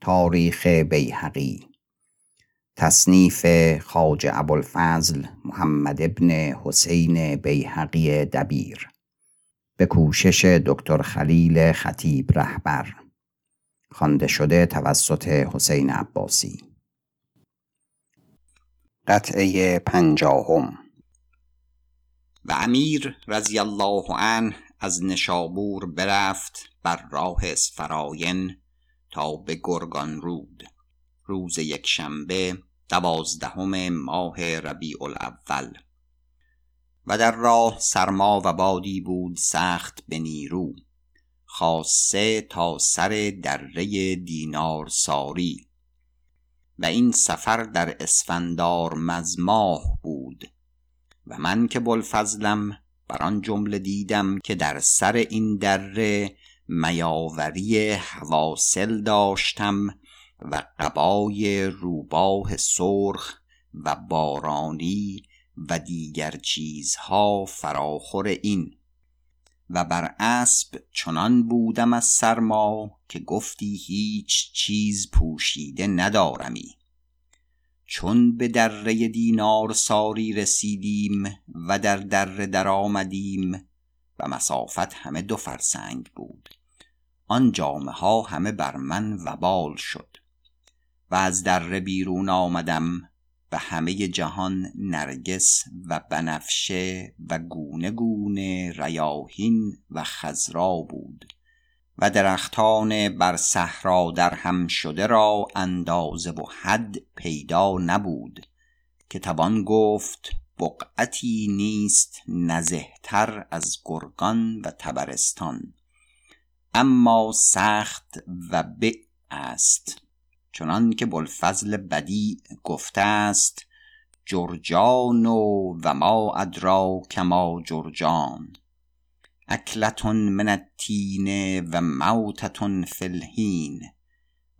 تاریخ بیهقی. تصنیف خاج ابوالفضل محمد ابن حسین بیهقی دبیر. به کوشش دکتر خلیل خطیب رهبر. خوانده شده توسط حسین عباسی. قطعه پنجاهم. و امیر رضی الله عنه از نشابور برفت بر راه اسفراین تا به گرگان رود. روز یکشنبه دوازدهم ماه ربیع الاول و در راه سرما و بادی بود سخت به نیرو. خاصه تا سر دره دینار ساری و این سفر در اسفندار مزماه بود. و من که بلفضلم بر آن جمله دیدم که در سر این دره میاوری حواصل داشتم و قبای روباه سرخ و بارانی و دیگر چیزها فراخور این. و بر اسب چنان بودم از سرما که گفتی هیچ چیز پوشیده ندارمی. چون به دره دینار ساری رسیدیم و در دره در آمدیم و مسافت همه دو فرسنگ بود. آن جامه ها همه بر من وبال شد و از دره بیرون آمدم و همه جهان نرگس و بنفشه و گونه گونه ریاهین و خزرا بود و درختان بر صحرا در هم شده را اندازه و حد پیدا نبود که توان گفت بقعتی نیست نزهتر از گرگان و تبرستان. اما سخت و به است. چنان که بلفضل بدی گفته است جرجان و ما ادرا کما جرجان. اکلتون من التین و موتتون فی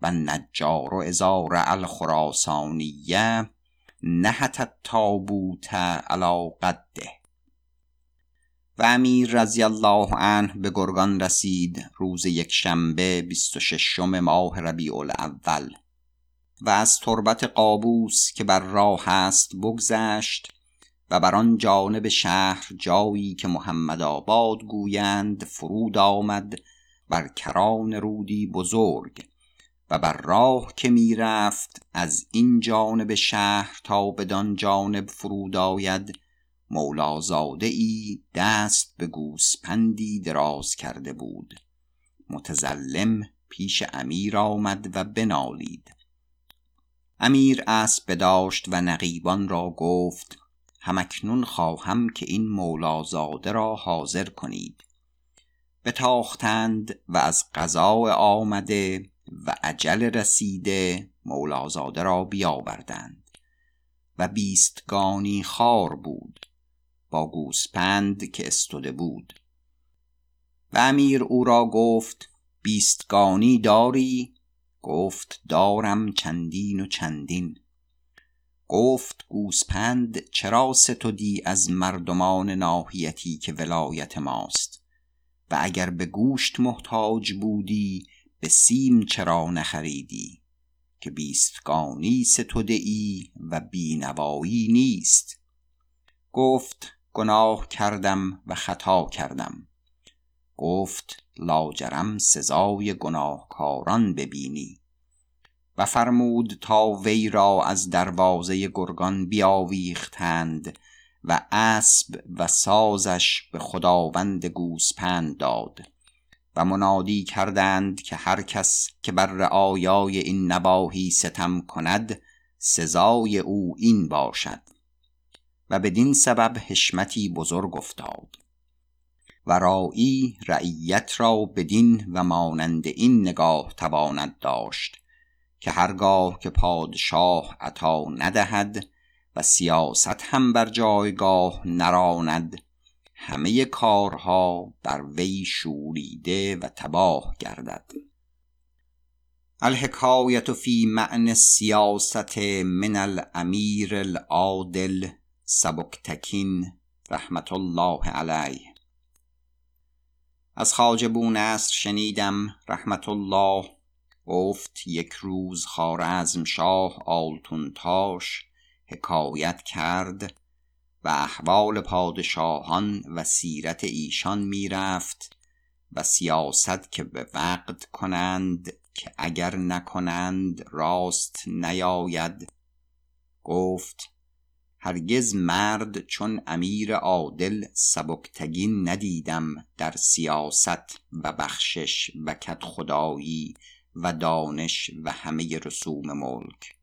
و نجار ازار الخراسانیه نهت التابوت علی قده. و امیر رضی الله عنه به گرگان رسید روز یک شنبه بیست و ششم ماه ربیع الاول و از تربت قابوس که بر راه است بگذشت و بر آن جانب شهر جایی که محمد آباد گویند فرود آمد بر کران رودی بزرگ و بر راه که می رفت از این جانب شهر تا بدان جانب فرود آید مولازاده ای دست به گوسپندی دراز کرده بود. متزلم پیش امیر آمد و بنالید. امیر اسب بداشت و نقیبان را گفت همکنون خواهم که این مولازاده را حاضر کنید. بتاختند و از قضا آمده و عجل رسیده مولازاده را بیاوردند. و بیستگانی خار بود. با گوسپند که استوده بود. و امیر او را گفت بیستگانی داری؟ گفت دارم چندین و چندین. گفت گوسپند چرا ستودی از مردمان ناحیتی که ولایت ماست؟ و اگر به گوشت محتاج بودی به سیم چرا نخریدی؟ که بیستگانی ستوده ای و بینوایی نیست. گفت گناه کردم و خطا کردم. گفت لاجرم سزای گناهکاران ببینی. و فرمود تا وی را از دروازه گرگان بیاویختند و اسب و سازش به خداوند گوسپند داد. و منادی کردند که هر کس که بر رعایای این نواحی ستم کند سزای او این باشد. و بدین سبب حشمتی بزرگ افتاد. و رائی رعیت را بدین و مانند این نگاه تواند داشت که هرگاه که پادشاه عطا ندهد و سیاست هم بر جایگاه نراند همه کارها بر وی شوریده و تباه گردد. الحکایت فی معنی السیاست من الامیر العادل سبکتکین رحمت الله علیه. از خواجه بونصر شنیدم رحمت الله گفت یک روز خارزم شاه آلتون تاش حکایت کرد و احوال پادشاهان و سیرت ایشان می‌رفت و سیاست که به وقت کنند که اگر نکنند راست نیاید گفت هرگز مرد چون امیر عادل سبکتگین ندیدم در سیاست و بخشش و خدایی و دانش و همه رسوم ملک.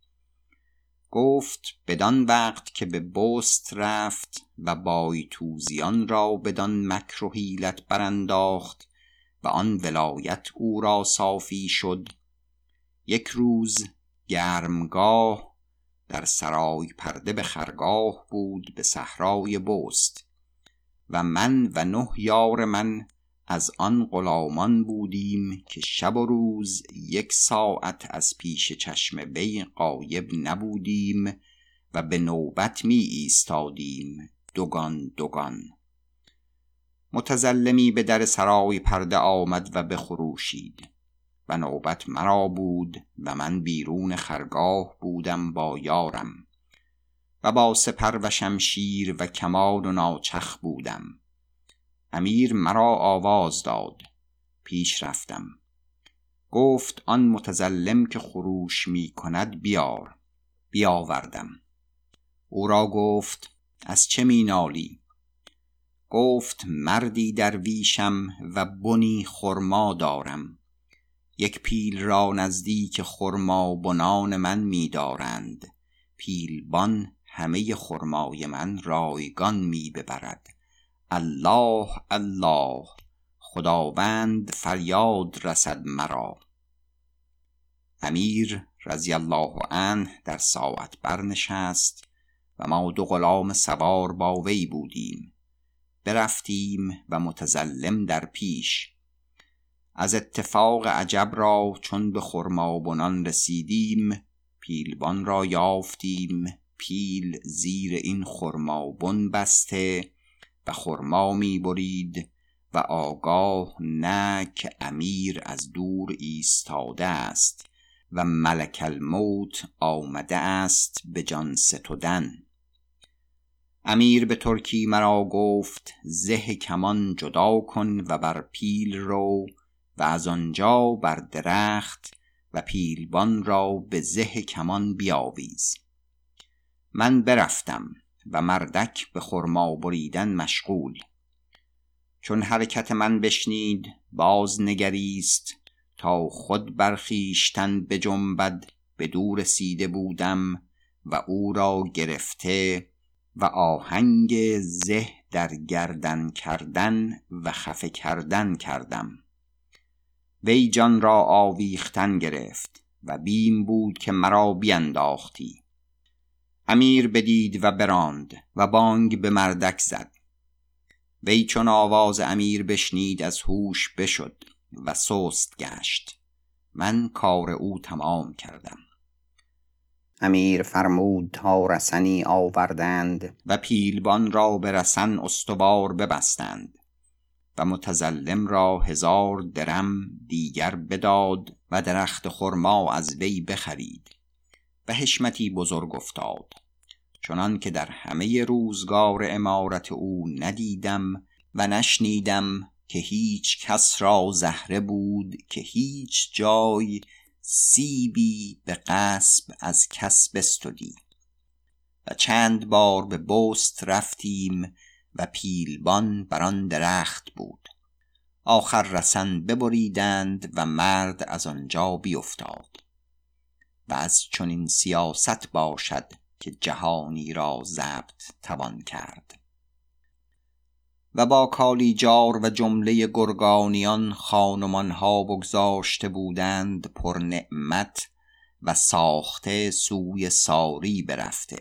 گفت بدان وقت که به بست رفت و بایتوزیان را بدان مکر و حیلت برانداخت و آن ولایت او را صافی شد. یک روز گرمگاه در سرای پرده به خرگاه بود به صحرای بست و من و نه یار من از آن غلامان بودیم که شب و روز یک ساعت از پیش چشم وی قایب نبودیم و به نوبت می ایستادیم دوگان دوگان. متزلمی به در سرای پرده آمد و بخروشید. و نوبت مرا بود و من بیرون خرگاه بودم با یارم و با سپر و شمشیر و کمان و ناچخ بودم. امیر مرا آواز داد. پیش رفتم. گفت آن متزلم که خروش می کند بیار. بیاوردم. او را گفت از چه می نالی؟ گفت مردی در ویشم و بنی خرما دارم. یک پیل را نزدیک خرما بنان من میدارند. پیلبان همه خرمای من رایگان می ببرد الله الله خداوند فریاد رسد مرا. امیر رضی الله عنه در ساعت برنشست و ما دو غلام سوار با وی بودیم. برفتیم و متزلم در پیش از اتفاق عجب را چون به خرمابنان رسیدیم پیلبان را یافتیم پیل زیر این خرمابن بسته و خرما می برید و آگاه نه که امیر از دور ایستاده است و ملک الموت آمده است به جان ستودن. امیر به ترکی مرا گفت زه کمان جدا کن و بر پیل رو و از آنجا بر درخت و پیلبان را به زه کمان بیاویز. من برفتم و مردک به خرما بریدن مشغول. چون حرکت من بشنید باز نگریست. تا خود برخیشتن به جنبد به دور رسیده بودم و او را گرفته و آهنگ زه در گردن کردن و خفه کردن کردم. وی جان را آویختن گرفت و بیم بود که مرا بینداختی. امیر بدید و براند و بانگ به مردک زد. وی چون آواز امیر بشنید از هوش بشد و سست گشت. من کار او تمام کردم. امیر فرمود تا رسنی آوردند. و پیلبان را به رسن استوار ببستند. و متزلم را هزار درم دیگر بداد و درخت خرما از وی بخرید. و حشمتی بزرگ افتاد. چنان که در همه روزگار امارت او ندیدم و نشنیدم که هیچ کس را زهره بود که هیچ جای سیبی به قصب از کس بستدی. و چند بار به بست رفتیم و پیلبان بر آن درخت بود. آخر رسن ببریدند و مرد از آنجا بیفتاد. و از چنین سیاست باشد که جهانی را ضبط توان کرد. و با کالیجار و جمله گرگانیان خانمانها بگذاشته بودند پر نعمت و ساخته سوی ساری برفته.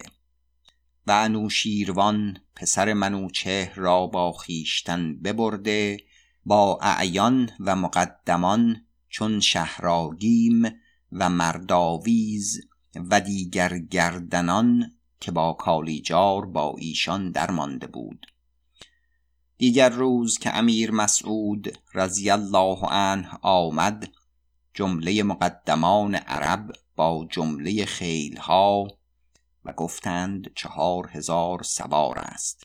و انوشیروان پسر منوچه را با خیشتن ببرده با اعیان و مقدمان چون شهراگیم و مرداویز و دیگر گردنان که با کالیجار با ایشان درمانده بود. دیگر روز که امیر مسعود رضی الله عنه آمد جمله مقدمان عرب با جمله خیلها و گفتند چهار هزار سوار است.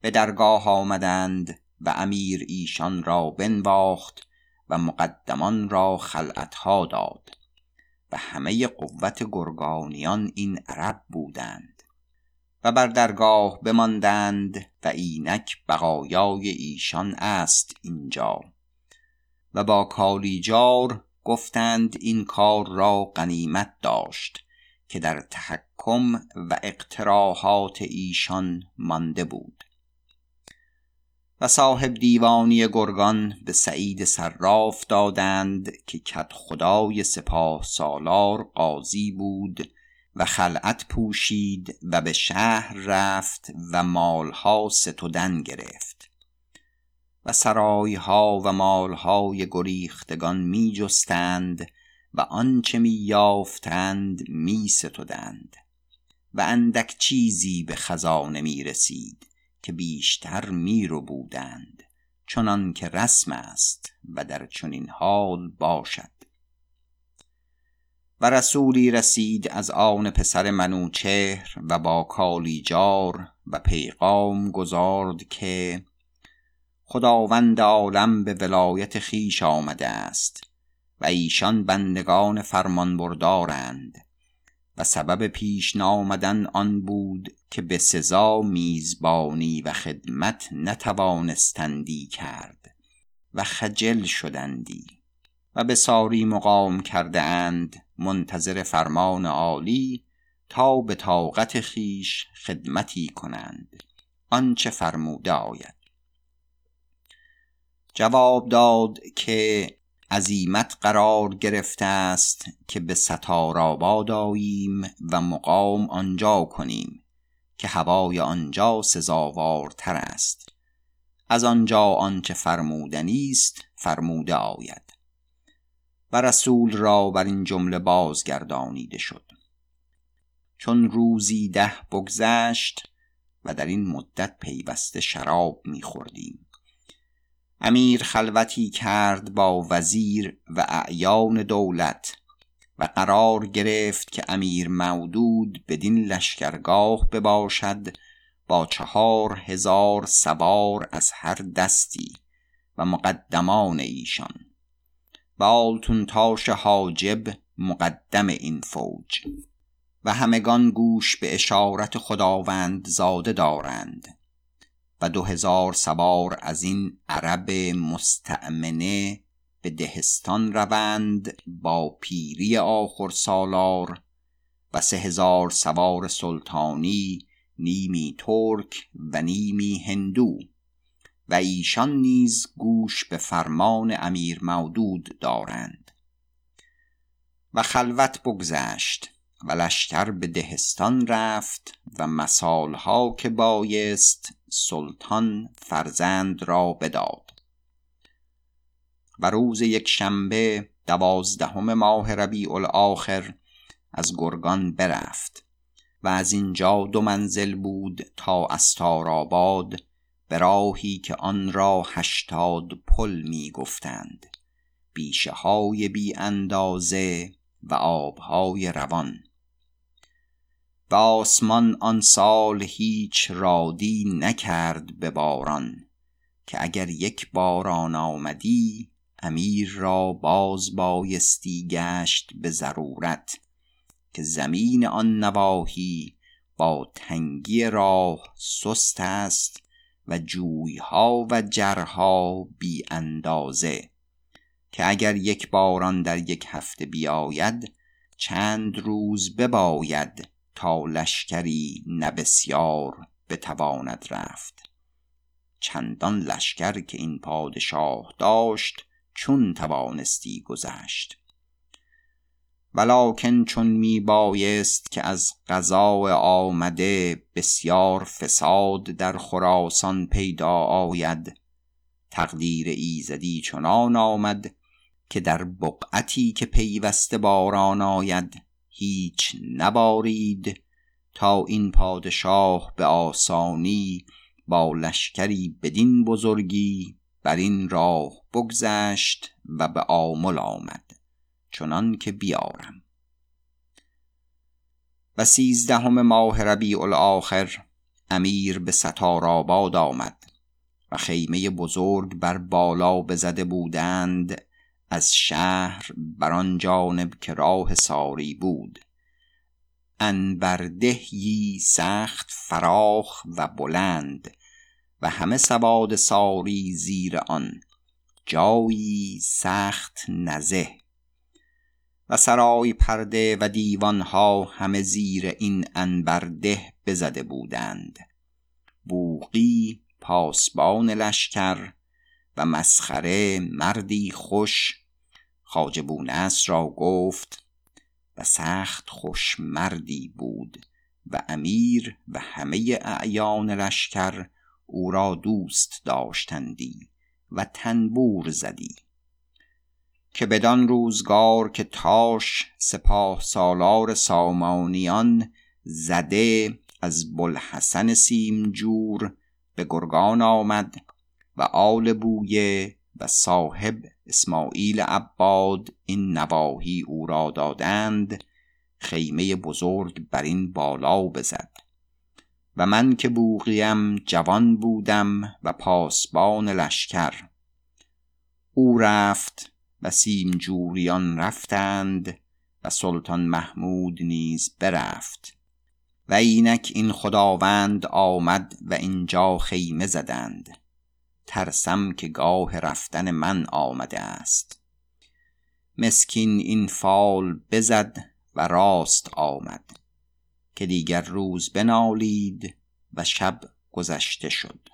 به درگاه آمدند و امیر ایشان را بنواخت و مقدمان را خلعتها داد و همه قوت گرگانیان این عرب بودند و بر درگاه بماندند و اینک بقایای ایشان است اینجا و با کالیجار گفتند این کار را غنیمت داشت. که در تحکم و اقتراحات ایشان مانده بود. و صاحب دیوانی گرگان به سعید صراف دادند که کت خدای سپاه سالار قاضی بود و خلعت پوشید و به شهر رفت و مالها ستودن گرفت. و سرایها و مالهای گریختگان می جستند و آنچه می یافتند می ستودند و اندک چیزی به خزانه می رسید که بیشتر می رو بودند چنان که رسم است و در چنین حال باشد. و رسولی رسید از آن پسر منوچهر و با کالیجار و پیغام گذارد که خداوند عالم به ولایت خیش آمده است و ایشان بندگان فرمان بردارند و سبب پیش نامدن آن بود که به سزا میزبانی و خدمت نتوانستندی کرد و خجل شدندی و به ساری مقام کرده اند منتظر فرمان عالی تا به طاقت خیش خدمتی کنند. آنچه فرموده آید. جواب داد که عزیمت قرار گرفته است که به ستارآباد آییم و مقام آنجا کنیم که هوای آنجا سزاوارتر است. از آنجا آنچه فرمودنی است فرموده آید. و رسول را بر این جمله بازگردانیده شد. چون روزی ده بگذشت و در این مدت پیوسته شراب میخوردیم. امیر خلوتی کرد با وزیر و اعیان دولت و قرار گرفت که امیر مودود بدین لشکرگاه بباشد با چهار هزار سوار از هر دستی و مقدمان ایشان. و آلتون تاش حاجب مقدم این فوج. و همگان گوش به اشارت خداوند زاده دارند. و دو هزار سوار از این عرب مستعمنه به دهستان روند با پیری آخر سالار و سه هزار سوار سلطانی نیمی ترک و نیمی هندو و ایشان نیز گوش به فرمان امیر مودود دارند. و خلوت بگذشت و لشکر به دهستان رفت و مسالها که بایست سلطان فرزند را بداد. و روز یک شنبه دوازدهم ماه ربیع الاخر از گرگان برفت و از اینجا دو منزل بود تا استارآباد به راهی که آن را هشتاد پل می گفتند بیشه های بی اندازه و آبهای روان. و آن سال هیچ رادی نکرد به باران که اگر یک باران آمدی امیر را باز بایستی گشت به ضرورت که زمین آن نواحی با تنگی راه سست است و جویها و جرها بی اندازه که اگر یک باران در یک هفته بیاید چند روز بباید. تا لشکری نه بسیار بتواند رفت. چندان لشکر که این پادشاه داشت چون توانستی گذشت. ولکن چون می بایست که از قضاء آمده بسیار فساد در خراسان پیدا آید تقدیر ایزدی چنان آمد که در بقعتی که پیوسته باران آید هیچ نبارید تا این پادشاه به آسانی با لشکری بدین بزرگی بر این راه بگذشت و به آمل آمد چنان که بیارم. و سیزدهم ماه ربیع الاخر امیر به ستارآباد آمد و خیمه بزرگ بر بالا بزده بودند از شهر بر آن جانب که راه ساری بود. انبردهی سخت فراخ و بلند و همه سواد ساری زیر آن. جایی سخت نزه. و سرای پرده و دیوانها همه زیر این انبرده بزده بودند. بوقی پاسبان لشکر و مسخره مردی خوش. خواجه بونصر را گفت و سخت خوش مردی بود و امیر و همه اعیان لشکر او را دوست داشتندی و تنبور زدی. که بدان روزگار که تاش سپاه سالار سامانیان زده از بلحسن سیمجور به گرگان آمد و آل بویه و صاحب اسماعیل عباد این نواحی او را دادند خیمه بزرگ بر این بالا بزد. و من که بوغیم جوان بودم و پاسبان لشکر. او رفت و سیمجوریان رفتند و سلطان محمود نیز برفت. و اینک این خداوند آمد و اینجا خیمه زدند. ترسم که گاه رفتن من آمده است. مسکین این فال بزد و راست آمد که دیگر روز بنالید و شب گذشته شد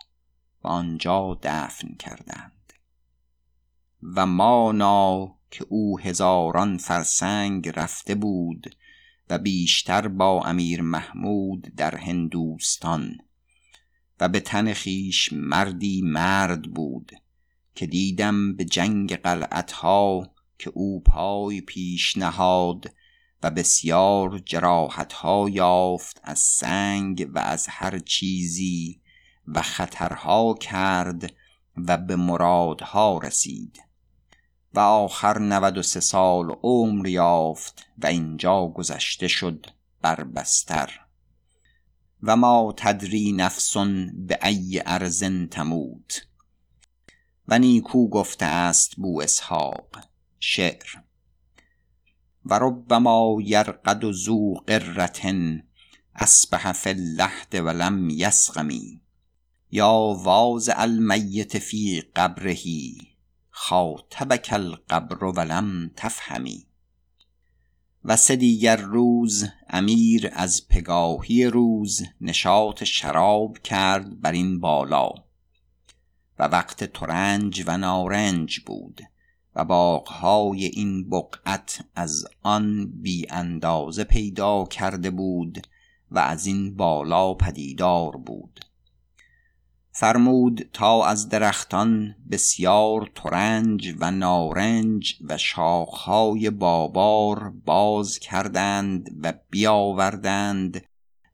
و آنجا دفن کردند. و مانا که او هزاران فرسنگ رفته بود و بیشتر با امیر محمود در هندوستان و به تن خیش مردی مرد بود که دیدم به جنگ قلعتها که او پای پیش نهاد و بسیار جراحتها یافت از سنگ و از هر چیزی و خطرها کرد و به مرادها رسید و آخر نود و سه سال عمر یافت و اینجا گذشته شد بر بستر و ما تدری نفسون به ای ارز تموت. و نیکو گفته است بو اسحاق شعر. و ربما یرقد ذو قرة اصبح فی اللحد ولم یسقمی یا واضع المیت فی قبره خاطبک القبر ولم تفهمی و سه دیگر روز امیر از پگاهی روز نشاط شراب کرد بر این بالا و وقت ترنج و نارنج بود و باغهای این بقعت از آن بی اندازه پیدا کرده بود و از این بالا پدیدار بود. فرمود تا از درختان بسیار ترنج و نارنج و شاخهای بابار باز کردند و بیاوردند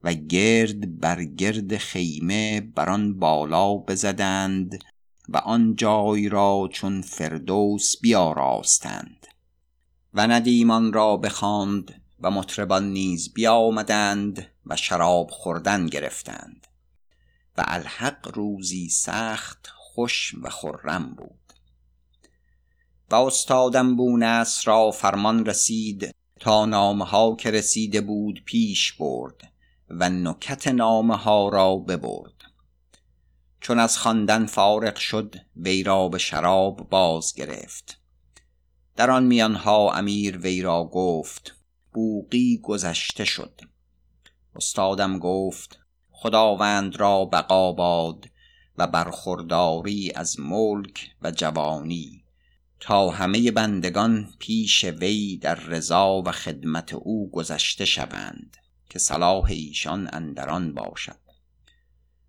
و گرد بر گرد خیمه بر آن بالا بزدند و آن جای را چون فردوس بیاراستند. و ندیمان را بخواند و مطربان نیز بیامدند و شراب خوردن گرفتند. و الحق روزی سخت خوش و خرم بود. و استادم بونس را فرمان رسید تا نامه ها که رسیده بود پیش برد و نکت نامه ها را ببرد. چون از خواندن فارغ شد وی را به شراب باز گرفت. در آن میانها امیر وی را گفت بوقی گذشته شد. استادم گفت خداوند را بقا باد و برخورداری از ملک و جوانی. تا همه بندگان پیش وی در رضا و خدمت او گذشته شوند که صلاح ایشان اندران باشد.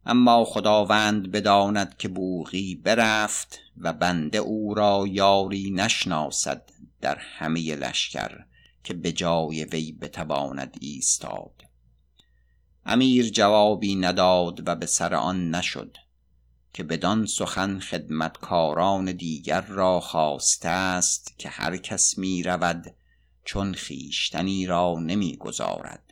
اما خداوند بداند که بوغی برفت و بنده او را یاری نشناسد در همه لشکر که به جای وی بتواند ایستاد. امیر جوابی نداد و به سر آن نشد که بدان سخن خدمتکاران دیگر را خواسته است که هر کس می رود چون خیشتنی را نمی گذارد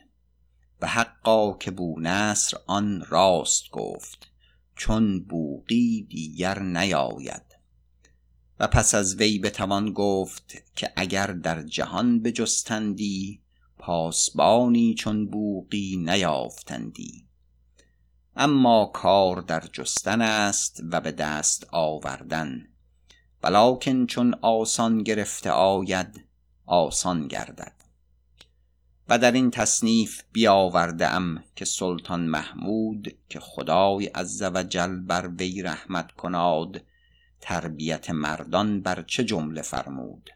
و حقا که نصر آن راست گفت چون بوقی دیگر نیاید. و پس از وی بتوان گفت که اگر در جهان بجستندی پاسبانی چون بوقی نیافتندی. اما کار در جستن است و به دست آوردن. ولیکن چون آسان گرفته آید آسان گردد. و در این تصنیف بیاورده ام که سلطان محمود که خدای عز و جل بر وی رحمت کناد تربیت مردان بر چه جمله فرمود؟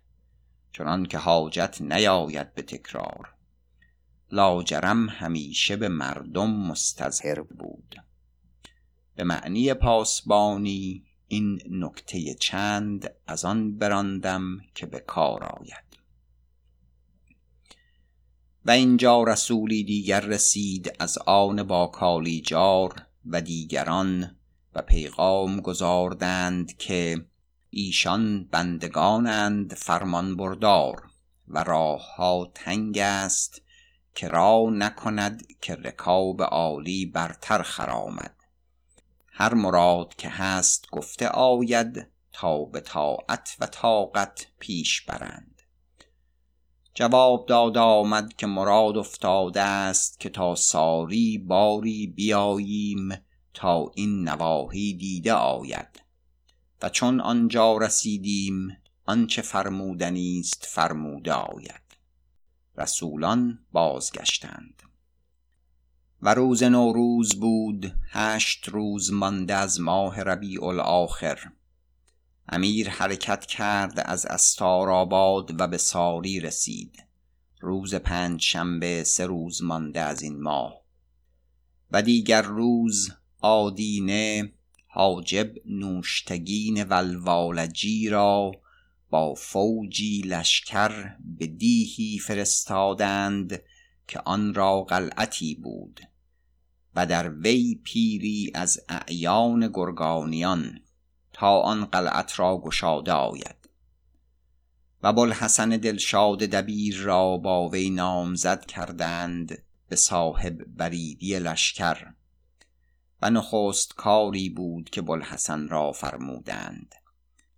چنان که حاجت نیاید به تکرار. لاجرم همیشه به مردم مستظهر بود. به معنی پاسبانی این نکته چند از آن براندم که به کار آید. و اینجا رسولی دیگر رسید از آن با کالیجار و دیگران و پیغام گذاردند که ایشان بندگانند فرمان بردار و راه ها تنگ است که را نکند که رکاب عالی برتر خرامد. هر مراد که هست گفته آید تا به طاعت و طاقت پیش برند. جواب داد آمد که مراد افتاده است که تا ساری باری بیاییم تا این نواحی دیده آید. و چون آنجا رسیدیم آنچه فرمودنی است فرموده آید. رسولان بازگشتند. و روز نوروز بود هشت روز مانده از ماه ربیع الاخر امیر حرکت کرد از استارآباد و به ساری رسید. روز پنج شنبه سه روز مانده از این ماه. و دیگر روز آدینه حاجب نوشتگین ولوالجی را با فوجی لشکر به دیهی فرستادند که آن را قلعتی بود و در وی پیری از اعیان گرگانیان تا آن قلعت را گشاده آید. و بلحسن دلشاد دبیر را با وی نامزد کردند به صاحب بریدی لشکر و نخست کاری بود که بلحسن را فرمودند.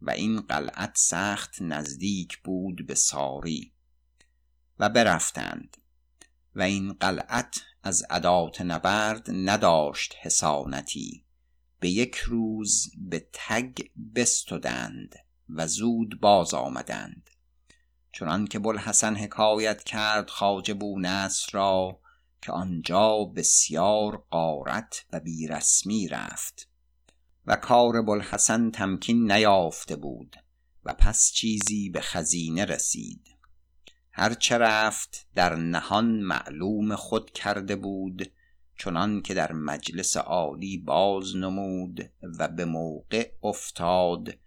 و این قلعت سخت نزدیک بود به ساری و برفتند و این قلعت از عدات نبرد نداشت حسانتی. به یک روز به تگ بستدند و زود باز آمدند. چنان که بلحسن حکایت کرد خواجه بونصر را که آنجا بسیار قارت و بیرسمی رفت. و کار بلحسن تمکین نیافته بود و پس چیزی به خزینه رسید. هرچه رفت در نهان معلوم خود کرده بود چنان که در مجلس عالی باز نمود و به موقع افتاد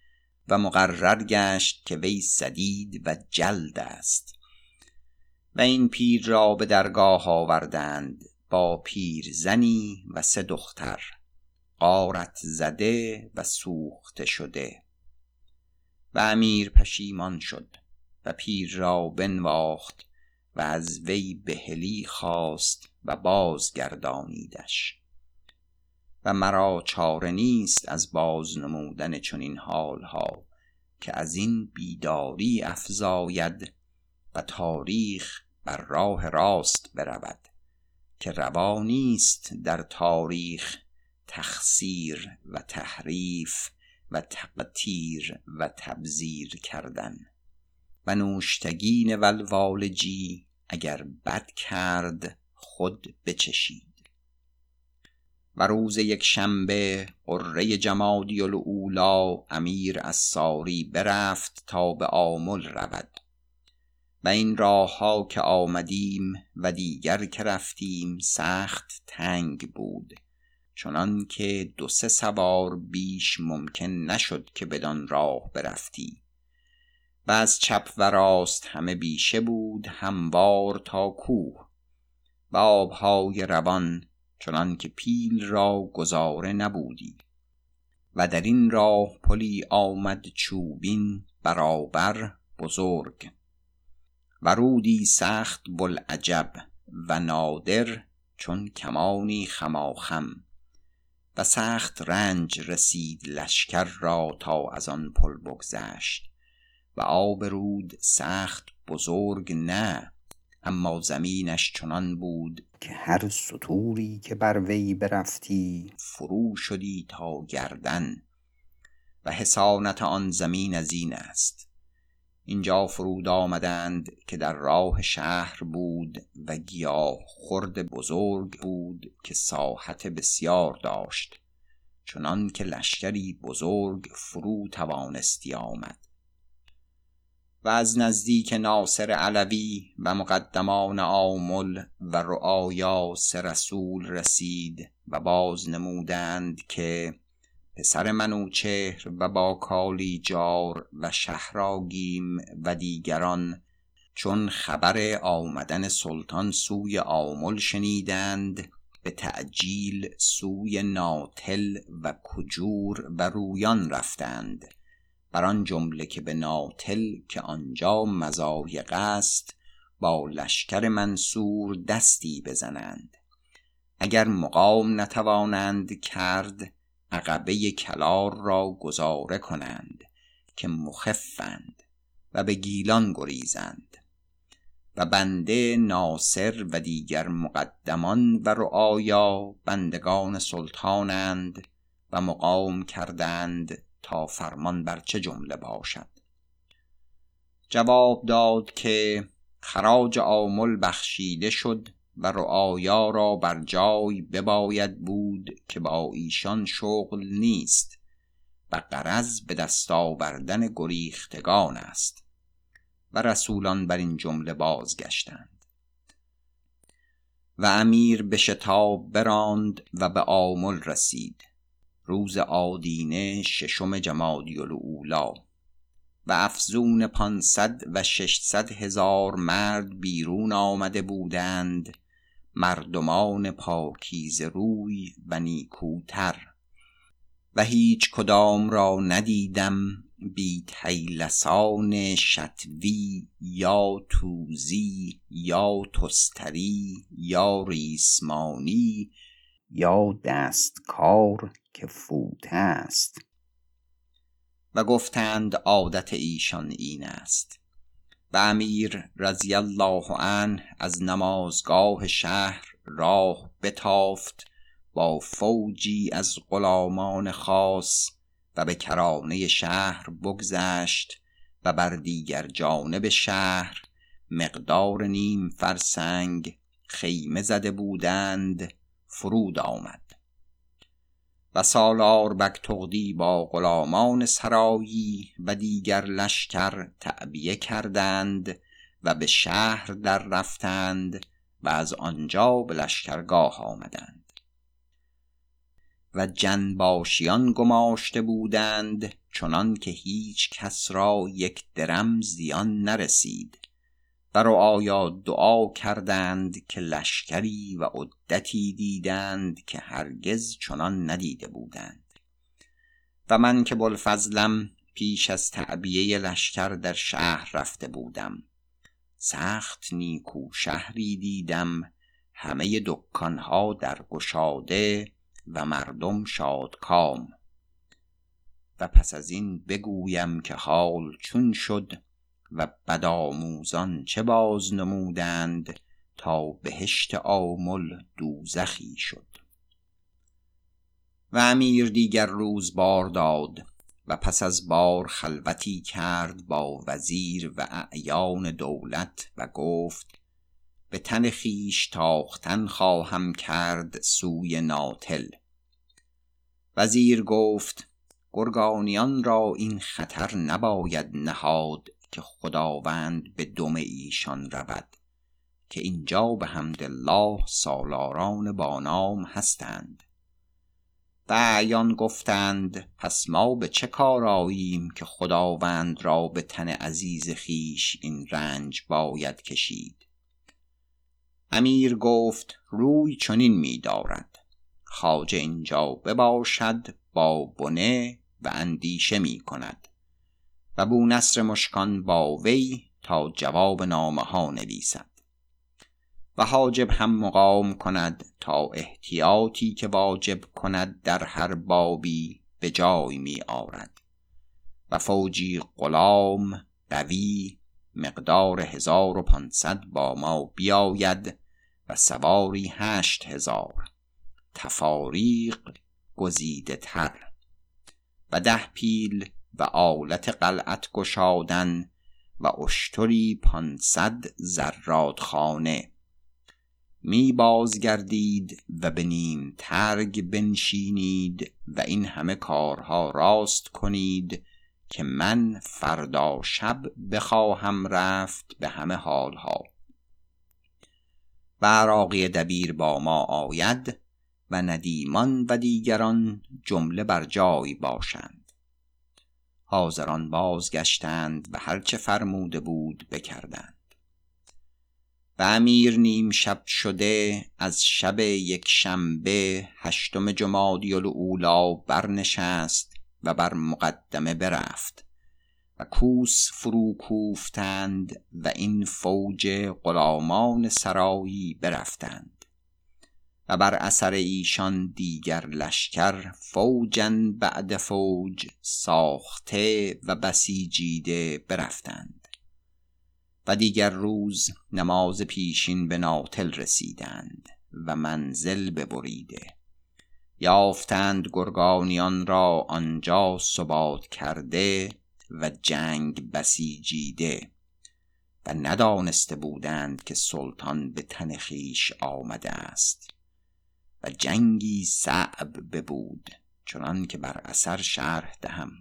و مقرر گشت که وی سدید و جلد است. و این پیر را به درگاه آوردند با پیر زنی و سه دختر. قارت زده و سوخته شده. و امیر پشیمان شد و پیر را بنواخت و از وی بهلی خواست و بازگردانیدش. و مرا چاره نیست از باز نمودن چنین حالها که از این بیداری افزاید و تاریخ بر راه راست برود که روا نیست در تاریخ تخسیر و تحریف و تقتیر و تبذیر کردن. و نوشتگین ولوالجی اگر بد کرد خود بچشید. و روز یک شنبه قره جمادی الاولا امیر از ساری برفت تا به آمل رود. و این راه ها که آمدیم و دیگر که رفتیم سخت تنگ بود. چنان که دو سه سوار بیش ممکن نشد که بدان راه برفتی. و از چپ و راست همه بیشه بود هموار تا کوه. و آبهای روان چنان که پیل را گذاره نبودی. و در این راه پلی آمد چوبین برابر بزرگ. ورودی سخت بلعجب و نادر چون کمانی خماخم. و سخت رنج رسید لشکر را تا از آن پل بگذشت و آب رود سخت بزرگ نه اما زمینش چنان بود که هر سطوری که بر وی برفتی فرو شدی تا گردن و حسانت آن زمین از این است. اینجا فرود آمدند که در راه شهر بود و گیاه خرد بزرگ بود که ساحت بسیار داشت چنان که لشکری بزرگ فرو توانستی آمد. و از نزدیک ناصر علوی و مقدمان آمل و رعایا سه رسول رسید و باز نمودند که پسر منوچهر و با کالی جار و شهراگیم و دیگران. چون خبر آمدن سلطان سوی آمل شنیدند به تعجیل سوی ناتل و کجور و رویان رفتند. بر آن جمله که به ناتل که آنجا مزایق است با لشکر منصور دستی بزنند. اگر مقام نتوانند کرد عقبه کلار را گذاره کنند که مخفند و به گیلان گریزند و بنده ناصر و دیگر مقدمان و رعایا بندگان سلطانند و مقام کردند تا فرمان بر چه جمله باشد. جواب داد که خراج آمل بخشیده شد و رعایا را بر جای بباید بود که با ایشان شغل نیست و قرض به دست آوردن گریختگان است و رسولان بر این جمله بازگشتند. و امیر به شتاب براند و به آمل رسید. روز آدینه ششم جمادی الاولا و افزون پانصد و ششصد هزار مرد بیرون آمده بودند مردمان پاکیز روی و نیکوتر. و هیچ کدام را ندیدم بی تیلسان شتوی یا توزی یا تستری یا ریسمانی یا دستکار که فوته است. و گفتند عادت ایشان این است. و امیر رضی الله عنه از نمازگاه شهر راه بتافت با فوجی از غلامان خاص و به کرانه شهر بگذشت و بر دیگر جانب شهر مقدار نیم فرسنگ خیمه زده بودند فرود آمد. و سالار بگتغدی با غلامان سرایی و دیگر لشکر تعبیه کردند و به شهر در رفتند و از آنجا به لشکرگاه آمدند. و جنباشیان گماشته بودند چنان که هیچ کس را یک درم زیان نرسید. و رعایا دعا کردند که لشکری و عدتی دیدند که هرگز چنان ندیده بودند. و من که بلفضلم پیش از تعبیه لشکر در شهر رفته بودم. سخت نیکو شهری دیدم. همه دکانها در گشاده و مردم شادکام. و پس از این بگویم که حال چون شد و بدآموزان چه باز نمودند تا بهشت آمل دوزخی شد. و امیر دیگر روز بار داد و پس از بار خلوتی کرد با وزیر و اعیان دولت و گفت به تن خیش تاختن خواهم کرد سوی ناتل. وزیر گفت گرگانیان را این خطر نباید نهاد که خداوند به دم ایشان رود که اینجا به الله سالاران بانام هستند. و گفتند پس ما به چه کار آییم که خداوند را به تن عزیز خیش این رنج باید کشید؟ امیر گفت روی چنین می دارد خاجه اینجا بباشد با بنه و اندیشه می کند. و بو نصر مشکان با وی تا جواب نامه ها نویسد. و حاجب هم مقام کند تا احتیاطی که واجب کند در هر بابی به جای می آرد. و فوجی غلام قوی مقدار هزار و پانصد با ما بیاید و سواری هشت هزار. تفاریق گزیده تر و ده پیل و آلت قلعت گشادن و اشتری پانصد زرادخانه. می بازگردید و به نیم ترگ بنشینید و این همه کارها راست کنید که من فردا شب بخواهم رفت به همه حالها. و عراقی دبیر با ما آید و ندیمان و دیگران جمله بر جای باشند. حاضران بازگشتند و هرچه فرموده بود بکردند. و امیر نیم شب شده از شب یک شنبه هشتم جمادی الاولا برنشست و بر مقدمه برفت و کوس فرو کوفتند و این فوج غلامان سرایی برفتند. و بر اثر ایشان دیگر لشکر فوجن بعد فوج ساخته و بسیجیده برفتند. و دیگر روز نماز پیشین به ناتل رسیدند و منزل ببریده. یافتند گرگانیان را آنجا ثبات کرده و جنگ بسیجیده. و ندانسته بودند که سلطان به تن خویش آمده است. و جنگی صعب ببود چنان که بر اثر شرح دهم.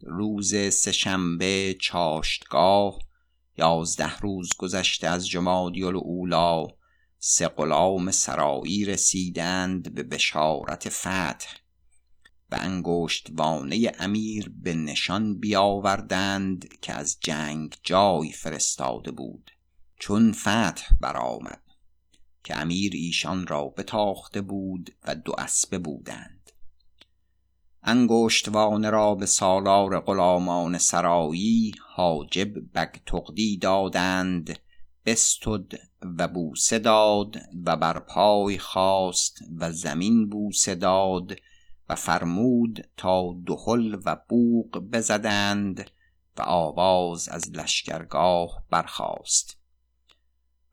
روز سهشنبه چاشتگاه یازده روز گذشته از جمادی الاولا سه غلام سرایی رسیدند به بشارت فتح و انگشتوانه امیر به نشان بیاوردند که از جنگ جای فرستاده بود. چون فتح برآمد که امیر ایشان را بتاخته بود و دو اسبه بودند. انگشتوانه را به سالار غلامان سرایی حاجب بگتغدی دادند بستد و بوسه داد و بر پای خواست و زمین بوسه داد و فرمود تا دهل و بوق بزدند و آواز از لشکرگاه برخاست.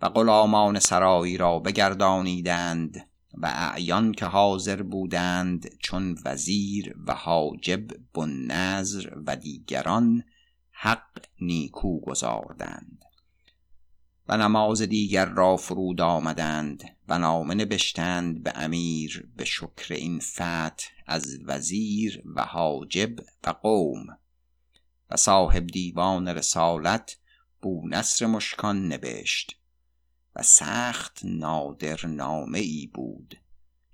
غلامان سرایی را بگردانیدند و اعیان که حاضر بودند چون وزیر و حاجب بنظر و دیگران حق نیکو گذاردند و نماز دیگر را فرود آمدند و نامه نبشتند به امیر به شکر این فتح از وزیر و حاجب و قوم. و صاحب دیوان رسالت بو نصر مشکان نبشت. و سخت نادر نامه ای بود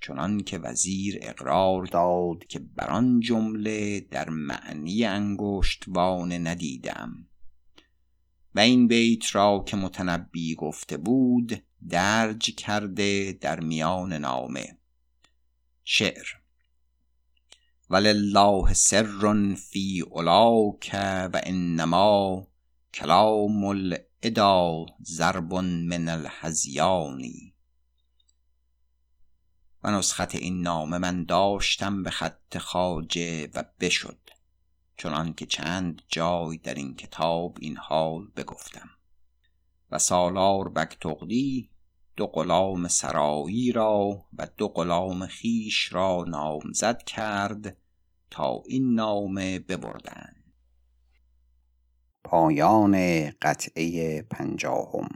چنان که وزیر اقرار داد که بر آن جمله در معنی انگشتوانه ندیدم. و این بیت را که متنبی گفته بود درج کرده در میان نامه. شعر ولله سر فی علاک و انما کلام الادا ضرب من الهذیانی و نسخت این نامه من داشتم به خط خواجه و بشد چنان که چند جای در این کتاب این حال بگفتم. و سالار بگتغدی دو غلام سرایی را و دو غلام خیش را نامزد کرد تا این نامه ببردند. پایان قطعه پنجاهم.